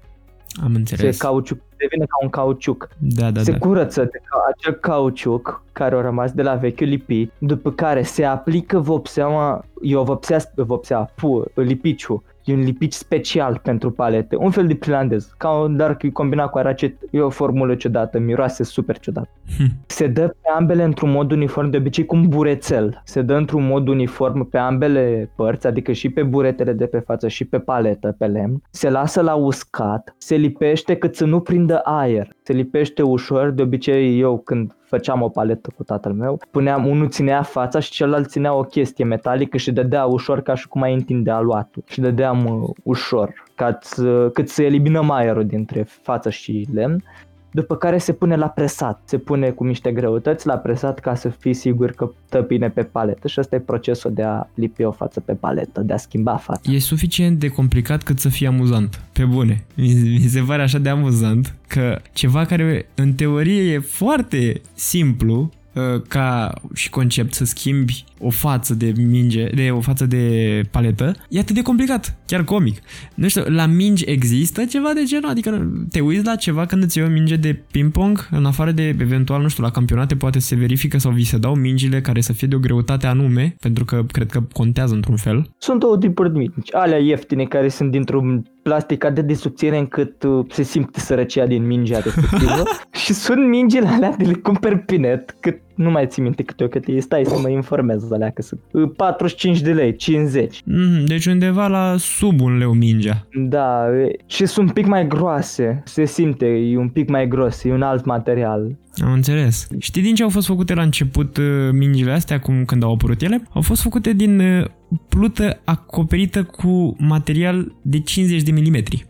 Am înțeles. Se cauciuc, devine ca un cauciuc. Da, da, se da. curăță de ca acel cauciuc care a rămas de la vechiul lipit, după care se aplică vopseaua, eu vopsea, vopsea, pu, lipiciu e un lipici special pentru palete, un fel de prilandez, ca un, dar combinat cu aracet, e o formulă ciudată, miroase super ciudat. Hm. Se dă pe ambele într-un mod uniform, de obicei cu un burețel. Se dă într-un mod uniform pe ambele părți, adică și pe buretele de pe față și pe paletă, pe lemn. Se lasă la uscat, se lipește cât să nu prindă aer. Se lipește ușor, de obicei eu când făceam o paletă cu tatăl meu, puneam, unul ținea fața și celălalt ținea o chestie metalică și dădea ușor ca și cum mai întindea aluatul. Și dădeam uh, ușor, ca să, cât să eliminăm aerul dintre față și lemn după care se pune la presat. Se pune cu niște greutăți la presat ca să fii sigur că tă bine pe paletă și ăsta e procesul de a lipi o față pe paletă, de a schimba fața. E suficient de complicat cât să fie amuzant. Pe bune. Mi se pare așa de amuzant că ceva care în teorie e foarte simplu Uh, ca și concept să schimbi o față de minge, de o față de paletă, e atât de complicat, chiar comic. Nu știu, la mingi există ceva de genul? Adică te uiți la ceva când îți iei o minge de ping-pong, în afară de eventual, nu știu, la campionate poate se verifică sau vi se dau mingile care să fie de o greutate anume, pentru că cred că contează într-un fel. Sunt două tipuri de mingi. Alea ieftine care sunt dintr-un plastic atât de subțire încât uh, se simte sărăcia din mingea respectivă (laughs) și sunt mingile alea de le cumperi pe net, cât nu mai țin minte câte o cât e, stai să mă informez alea că sunt uh, 45 de lei, 50. Mm, deci undeva la sub un leu mingea. Da, e- și sunt un pic mai groase, se simte, e un pic mai gros, e un alt material. Am înțeles. Știi din ce au fost făcute la început uh, mingile astea, acum când au apărut ele? Au fost făcute din uh, plută acoperită cu material de 50 de milimetri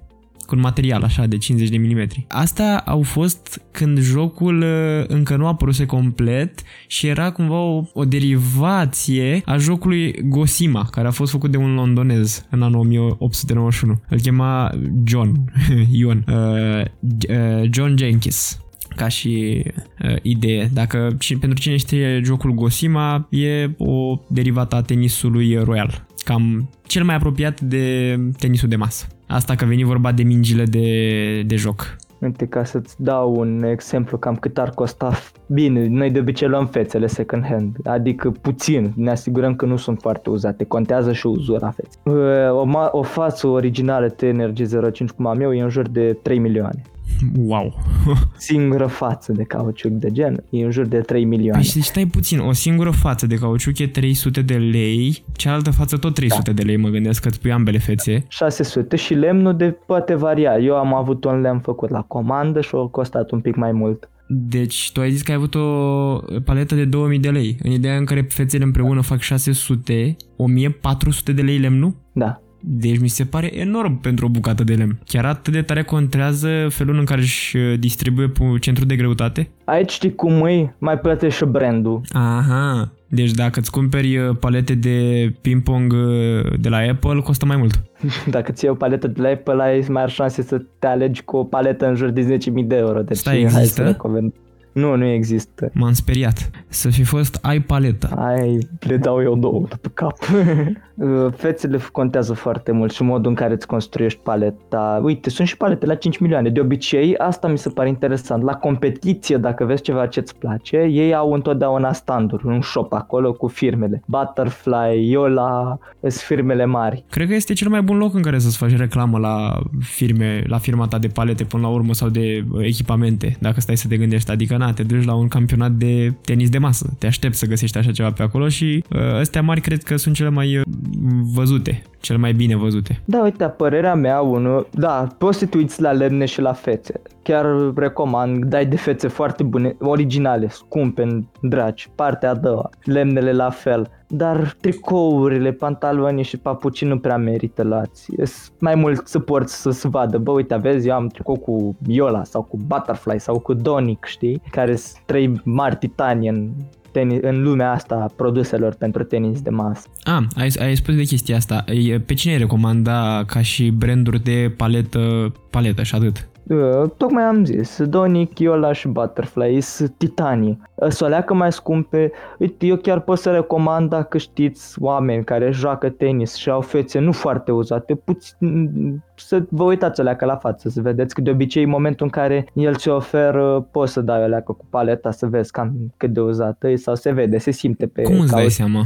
cu un material așa de 50 de milimetri. Asta au fost când jocul uh, încă nu a apăruse complet și era cumva o, o derivație a jocului Gosima, care a fost făcut de un londonez în anul 1891. Îl chema John, (laughs) Ion, uh, uh, John Jenkins ca și uh, idee. Dacă ci- pentru cine știe jocul Gosima, e o derivată a tenisului royal. Cam cel mai apropiat de tenisul de masă. Asta că veni vorba de mingile de, de joc. Uite, ca să-ți dau un exemplu cam cât ar costa, bine, noi de obicei luăm fețele second hand, adică puțin, ne asigurăm că nu sunt foarte uzate, contează și uzura feței. Uh, O, ma- o față originală TNRG 05 cum am eu e în jur de 3 milioane. Wow! Singură față de cauciuc de gen e în jur de 3 milioane. Păi și stai puțin, o singură față de cauciuc e 300 de lei, cealaltă față tot 300 de lei, mă gândesc că îți pui ambele fețe. 600 și lemnul de poate varia. Eu am avut un lemn făcut la comandă și a costat un pic mai mult. Deci tu ai zis că ai avut o paletă de 2000 de lei. În ideea în care fețele împreună fac 600, 1400 de lei lemnul? Da. Deci mi se pare enorm pentru o bucată de lemn. Chiar atât de tare contează felul în care își distribuie pu- centrul de greutate? Aici știi cum e, mai plătești și brandul. Aha, deci dacă îți cumperi uh, palete de ping-pong uh, de la Apple, costă mai mult. (laughs) Dacă ți iei o paletă de la Apple, ai mai are șanse să te alegi cu o paletă în jur de 10.000 de euro. Deci Stai, hai există? să recomand. Nu, nu există. M-am speriat. Să fi fost ai paletă. Ai, le dau eu două după cap. Uh, (laughs) Fețele contează foarte mult și modul în care îți construiești paleta. Uite, sunt și palete la 5 milioane. De obicei, asta mi se pare interesant. La competiție, dacă vezi ceva ce-ți place, ei au întotdeauna standuri, un shop acolo cu firmele. Butterfly, Yola, sunt firmele mari. Cred că este cel mai bun loc în care să-ți faci reclamă la firme, la firma ta de palete până la urmă sau de uh, echipamente, dacă stai să te gândești. Adică, na, te duci la un campionat de tenis de masă. Te aștepți să găsești așa ceva pe acolo și uh, astea mari cred că sunt cele mai uh, văzute, cele mai bine văzute. Da, uite, părerea mea, unul, da, poți să te uiți la lemne și la fețe. Chiar recomand, dai de fețe foarte bune, originale, scumpe, dragi, partea a doua, lemnele la fel. Dar tricourile, pantaloni și papucii nu prea merită luați. Sunt mai mult să porți să se vadă. Bă, uite, vezi, eu am tricou cu Yola sau cu Butterfly sau cu Donic, știi? Care sunt trei mari titani în, teni- în lumea asta a produselor pentru tenis de masă. Ah, ai, ai spus de chestia asta. E- Pe cine ai recomanda ca și branduri de paletă, paletă și atât? Uh, tocmai am zis, Donic, Yola și Butterfly sunt titanii. Să o leacă mai scumpe, uite, eu chiar pot să recomand dacă știți oameni care joacă tenis și au fețe nu foarte uzate, puțin, să vă uitați o leacă la față, să vedeți că de obicei în momentul în care el ți oferă, poți să dai o leacă cu paleta să vezi cam cât de uzată e sau se vede, se simte pe Cum îți dai cauciuc. seama?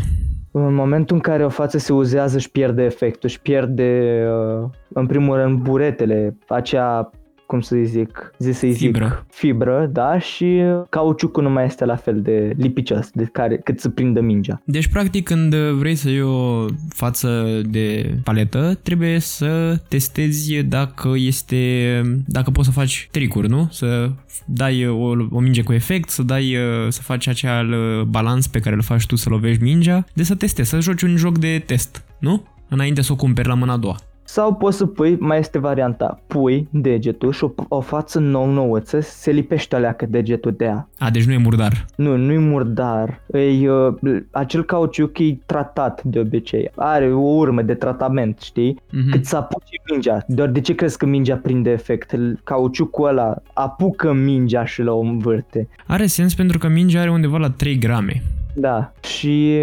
În momentul în care o față se uzează își pierde efectul, își pierde uh, în primul rând buretele, acea cum să zic, zi să zic, Fibră. fibră, da, și cauciucul nu mai este la fel de lipicios de care, cât să prindă mingea. Deci, practic, când vrei să iei o față de paletă, trebuie să testezi dacă este, dacă poți să faci tricuri, nu? Să dai o, o minge cu efect, să dai, să faci acel balans pe care îl faci tu să lovești mingea, de să testezi, să joci un joc de test, nu? Înainte să o cumperi la mâna a doua. Sau poți să pui, mai este varianta, pui degetul și o, o față nou nouță, se lipește alea că degetul de ea. A, deci nu e murdar. Nu, nu-i murdar. E, uh, acel cauciuc e tratat de obicei. Are o urmă de tratament, știi? Mhm. Cât să apuce mingea. Doar de ce crezi că mingea prinde efect? Cauciucul ăla apucă mingea și la o învârte. Are sens pentru că mingea are undeva la 3 grame. Da. Și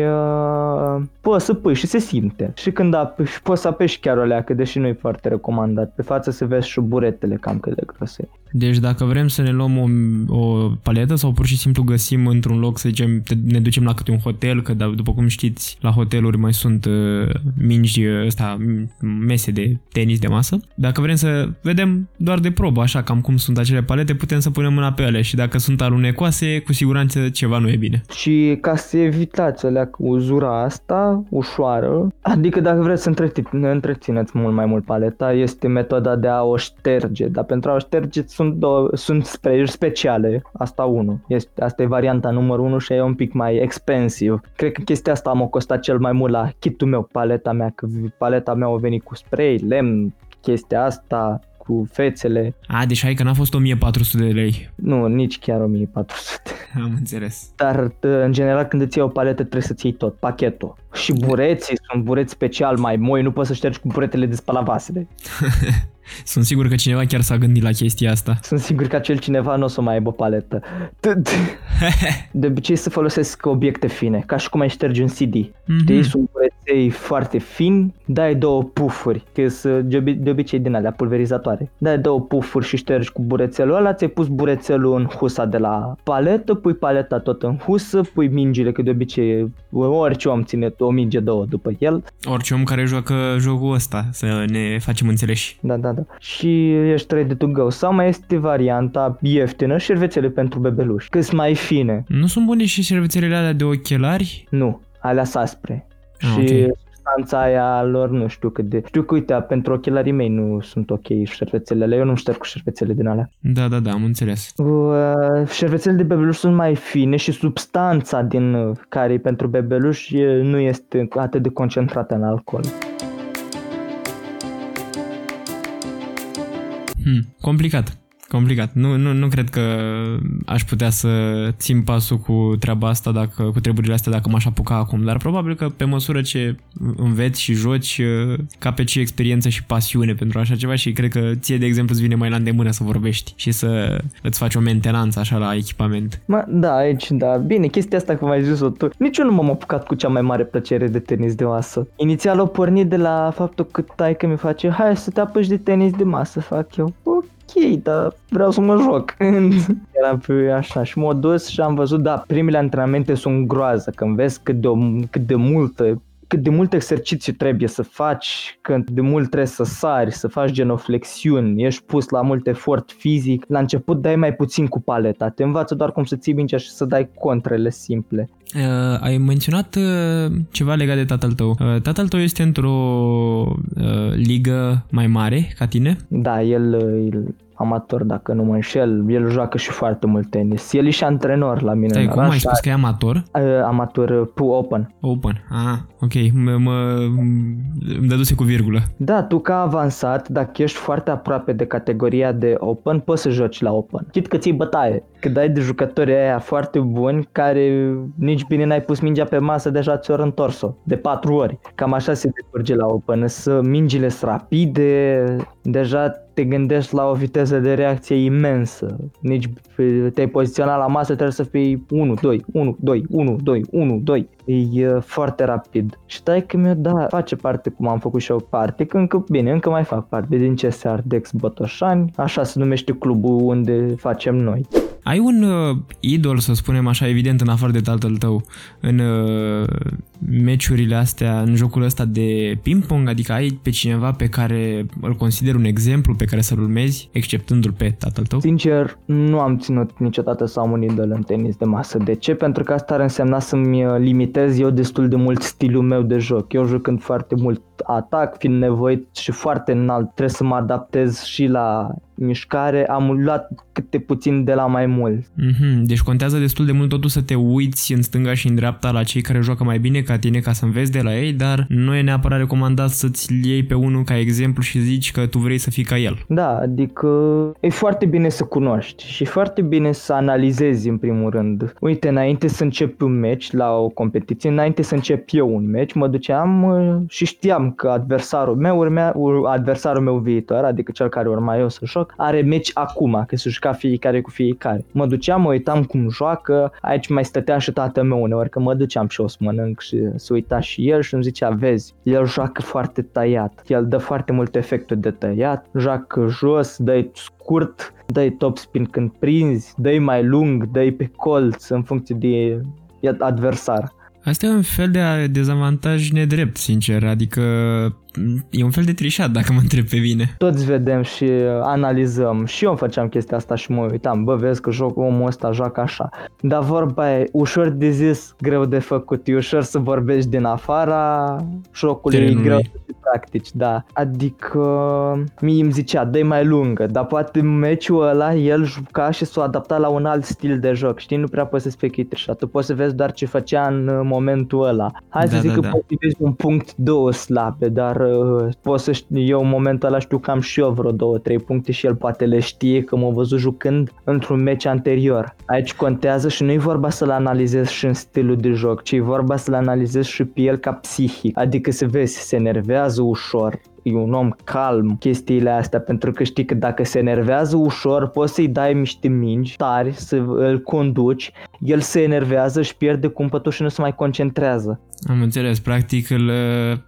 uh, poți să pui și se simte. Și când apeși, poți să apeși chiar o leacă, deși nu e foarte recomandat. Pe față se vezi și buretele cam cât de grose. Deci dacă vrem să ne luăm o, o paletă sau pur și simplu găsim într-un loc, să zicem, ne ducem la câte un hotel, că da, după cum știți, la hoteluri mai sunt uh, mingi, uh, ăsta, mese de tenis de masă. Dacă vrem să vedem doar de probă, așa, cam cum sunt acele palete, putem să punem mâna pe ele și dacă sunt alunecoase, cu siguranță ceva nu e bine. Și ca să evitați alea uzura asta ușoară, adică dacă vreți să întrețineți mult mai mult paleta, este metoda de a o șterge, dar pentru a o șterge sunt, două, sunt spray speciale, asta unu. Este, asta e varianta numărul 1 și e un pic mai expensiv. Cred că chestia asta m-a costat cel mai mult la kitul meu, paleta mea, că paleta mea a venit cu spray, lemn, chestia asta, cu fețele. A, deci hai că n-a fost 1400 de lei. Nu, nici chiar 1400. (laughs) Am înțeles. Dar, în general, când îți iei o paletă, trebuie să-ți iei tot, pachetul. Și bureții sunt bureți special mai moi, nu poți să ștergi cu buretele de spălat vasele. (laughs) Sunt sigur că cineva chiar s-a gândit la chestia asta. (laughs) Sunt sigur că acel cineva nu o să mai aibă paletă. De obicei să folosesc obiecte fine, ca și cum ai ștergi un CD. Mm-hmm. De sunt bureței foarte fin, dai două pufuri, că sunt de obicei din alea pulverizatoare. Dai două pufuri și ștergi cu burețelul ăla, ți-ai pus burețelul în husa de la paletă, pui paleta tot în husă, pui mingile, că de obicei orice om ține o minge două după el. Orice om care joacă jocul ăsta, să ne facem înțeleși. Da, da, da. Și ești ready to go. Sau mai este varianta ieftină, șervețele pentru bebeluși, cât mai fine. Nu sunt bune și șervețelele alea de ochelari? Nu, alea saspre. Ah, și okay substanța aia lor nu știu cât de... Știu că, uite, pentru ochelarii mei nu sunt ok șervețelele, eu nu șterg cu șervețele din alea. Da, da, da, am înțeles. Uh, șervețele de bebeluș sunt mai fine și substanța din care e pentru bebeluș nu este atât de concentrată în alcool. Hmm, complicat complicat. Nu, nu, nu cred că aș putea să țin pasul cu treaba asta, dacă, cu treburile astea dacă m-aș apuca acum, dar probabil că pe măsură ce înveți și joci, capeți și experiență și pasiune pentru așa ceva și cred că ție, de exemplu, îți vine mai la îndemână să vorbești și să îți faci o mentenanță așa la echipament. Ma, da, aici, da. Bine, chestia asta, cum ai zis-o tu, nici eu nu m-am apucat cu cea mai mare plăcere de tenis de masă. Inițial o pornit de la faptul că tai că mi face, hai să te apuci de tenis de masă, fac eu. Ok, ok, dar vreau să mă joc. (laughs) Era pe așa și m-a dus și am văzut, da, primele antrenamente sunt groază, când vezi cât de, cât de multă cât de mult exercițiu trebuie să faci, cât de mult trebuie să sari, să faci genoflexiuni, ești pus la mult efort fizic. La început dai mai puțin cu paleta, te învață doar cum să ții mingea și să dai contrele simple. Uh, ai menționat uh, ceva legat de tatăl tău. Uh, tatăl tău este într-o uh, ligă mai mare ca tine? Da, el, el amator, dacă nu mă înșel. El joacă și foarte mult tenis. El e și antrenor la mine. Stai, cum ai spus că e amator? Uh, amator uh, pu open. Open, ah, ok. Mă, mă, îmi dăduse cu virgulă. Da, tu ca avansat, dacă ești foarte aproape de categoria de open, poți să joci la open. Chit că ții bătaie. Că dai de jucători aia foarte buni care nici bine n-ai pus mingea pe masă, deja ți-o întors-o de patru ori. Cam așa se decurge la open. Să mingile sunt rapide, deja te gândești la o viteză de reacție imensă. Nici te-ai poziționat la masă, trebuie să fii 1, 2, 1, 2, 1, 2, 1, 2. E foarte rapid. Și dai că mi-o da, face parte cum am făcut și eu parte, că încă, bine, încă mai fac parte din CSR Dex Botoșani, așa se numește clubul unde facem noi. Ai un uh, idol, să spunem așa, evident, în afară de tatăl tău, în uh, meciurile astea, în jocul ăsta de ping-pong? Adică ai pe cineva pe care îl consider un exemplu, pe care să-l urmezi, exceptându-l pe tatăl tău? Sincer, nu am ținut niciodată să am un idol în tenis de masă. De ce? Pentru că asta ar însemna să-mi uh, limitez eu destul de mult stilul meu de joc. Eu jucând foarte mult atac, fiind nevoit și foarte înalt, trebuie să mă adaptez și la mișcare, am luat câte puțin de la mai mult. Mm-hmm. Deci contează destul de mult totul să te uiți în stânga și în dreapta la cei care joacă mai bine ca tine ca să înveți de la ei, dar nu e neapărat recomandat să-ți iei pe unul ca exemplu și zici că tu vrei să fii ca el. Da, adică e foarte bine să cunoști și foarte bine să analizezi în primul rând. Uite, înainte să încep un match la o competiție, înainte să încep eu un match, mă duceam uh, și știam că adversarul meu urmea, adversarul meu viitor, adică cel care urma eu să joc, are meci acum, că se juca fiecare cu fiecare. Mă duceam, mă uitam cum joacă, aici mai stătea și tatăl meu uneori, că mă duceam și o să mănânc și să uita și el și îmi zicea, vezi, el joacă foarte tăiat, el dă foarte mult efectul de tăiat, joacă jos, dă scurt, dă top spin când prinzi, dă mai lung, dă pe colț în funcție de adversar. Asta e un fel de dezavantaj nedrept, sincer, adică e un fel de trișat dacă mă întreb pe mine. Toți vedem și analizăm. Și eu făceam chestia asta și mă uitam. Bă, vezi că jocul omul ăsta joacă așa. Dar vorba e ușor de zis, greu de făcut. E ușor să vorbești din afara jocului, e greu să practici, da. Adică mie îmi zicea, dă mai lungă, dar poate meciul ăla el juca și s-a adaptat la un alt stil de joc, știi? Nu prea poți să spui că e trișat. Tu poți să vezi doar ce făcea în momentul ăla. Hai da, să zic da, că da. poți să vezi un punct, două slabe, dar uh, pot să știu, eu în momentul ăla știu că am și eu vreo două, trei puncte și el poate le știe că m-a văzut jucând într-un meci anterior. Aici contează și nu e vorba să-l analizezi și în stilul de joc, ci e vorba să-l analizezi și pe el ca psihic. Adică să vezi, se enervează ușor, e un om calm chestiile astea pentru că știi că dacă se enervează ușor poți să-i dai niște mingi tari să îl conduci, el se enervează și pierde cumpătul și nu se mai concentrează. Am înțeles, practic îl,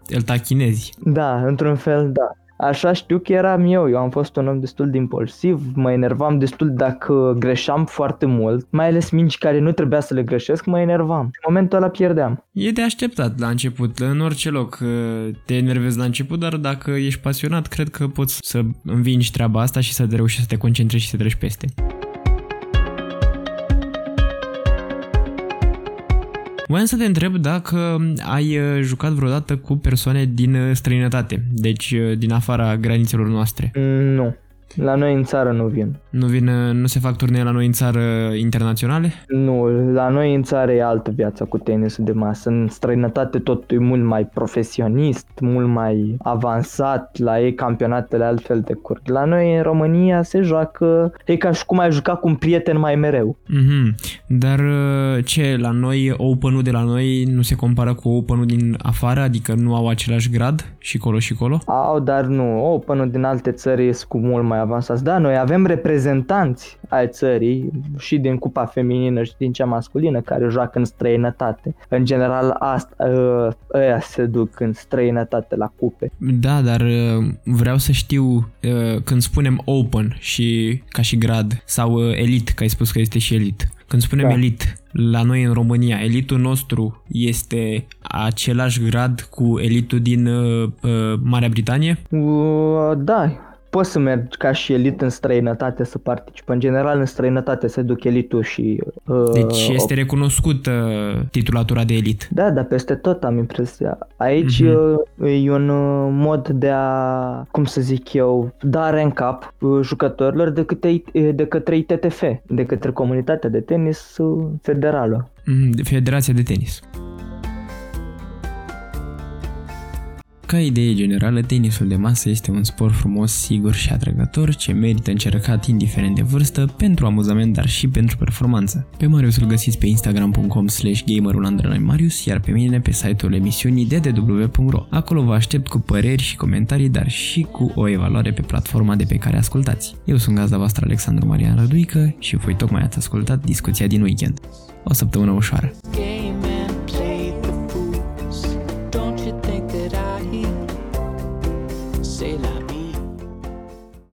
îl tachinezi. Da, într-un fel da. Așa știu că eram eu, eu am fost un om destul de impulsiv, mă enervam destul dacă greșeam foarte mult, mai ales minci care nu trebuia să le greșesc, mă enervam. În momentul ăla pierdeam. E de așteptat la început, în orice loc te enervezi la început, dar dacă ești pasionat, cred că poți să învingi treaba asta și să te reușești să te concentrezi și să treci peste. Voiam să te întreb dacă ai uh, jucat vreodată cu persoane din uh, străinătate, deci uh, din afara granițelor noastre. Nu. La noi în țară nu vin. Nu vin, nu se fac turnee la noi în țară internaționale? Nu, la noi în țară e altă viață cu tenisul de masă. În străinătate tot e mult mai profesionist, mult mai avansat, la ei campionatele altfel de curg. La noi în România se joacă, e ca și cum ai juca cu un prieten mai mereu. Mm-hmm. Dar uh, ce, la noi Open-ul de la noi nu se compară cu Open-ul din afară? Adică nu au același grad și colo și colo? Au, dar nu. Open-ul din alte țări e cu mult mai avansați. Da, noi avem reprezentanți ai țării și din cupa feminină și din cea masculină care joacă în străinătate. În general, asta, ă, ăia se duc în străinătate la cupe. Da, dar ă, vreau să știu ă, când spunem open și ca și grad sau elit, că ai spus că este și elit. Când spunem da. elit, la noi în România, elitul nostru este același grad cu elitul din uh, Marea Britanie? Uh, da, poți să mergi ca și elit în străinătate să participă. În general în străinătate se duc elitul și... Uh, deci este recunoscut uh, titulatura de elit. Da, dar peste tot am impresia. Aici uh-huh. e un uh, mod de a, cum să zic eu, da în cap uh, jucătorilor de, câte, de către ITTF, de către comunitatea de tenis uh, federală. Mm, Federația de tenis. Ca idee generală, tenisul de masă este un sport frumos, sigur și atrăgător ce merită încercat indiferent de vârstă, pentru amuzament, dar și pentru performanță. Pe Marius îl găsiți pe instagram.com slash Marius, iar pe mine pe site-ul emisiunii ddw.ro. Acolo vă aștept cu păreri și comentarii, dar și cu o evaluare pe platforma de pe care ascultați. Eu sunt gazda voastră Alexandru Marian Răduică și voi tocmai ați ascultat discuția din weekend. O săptămână ușoară! Okay.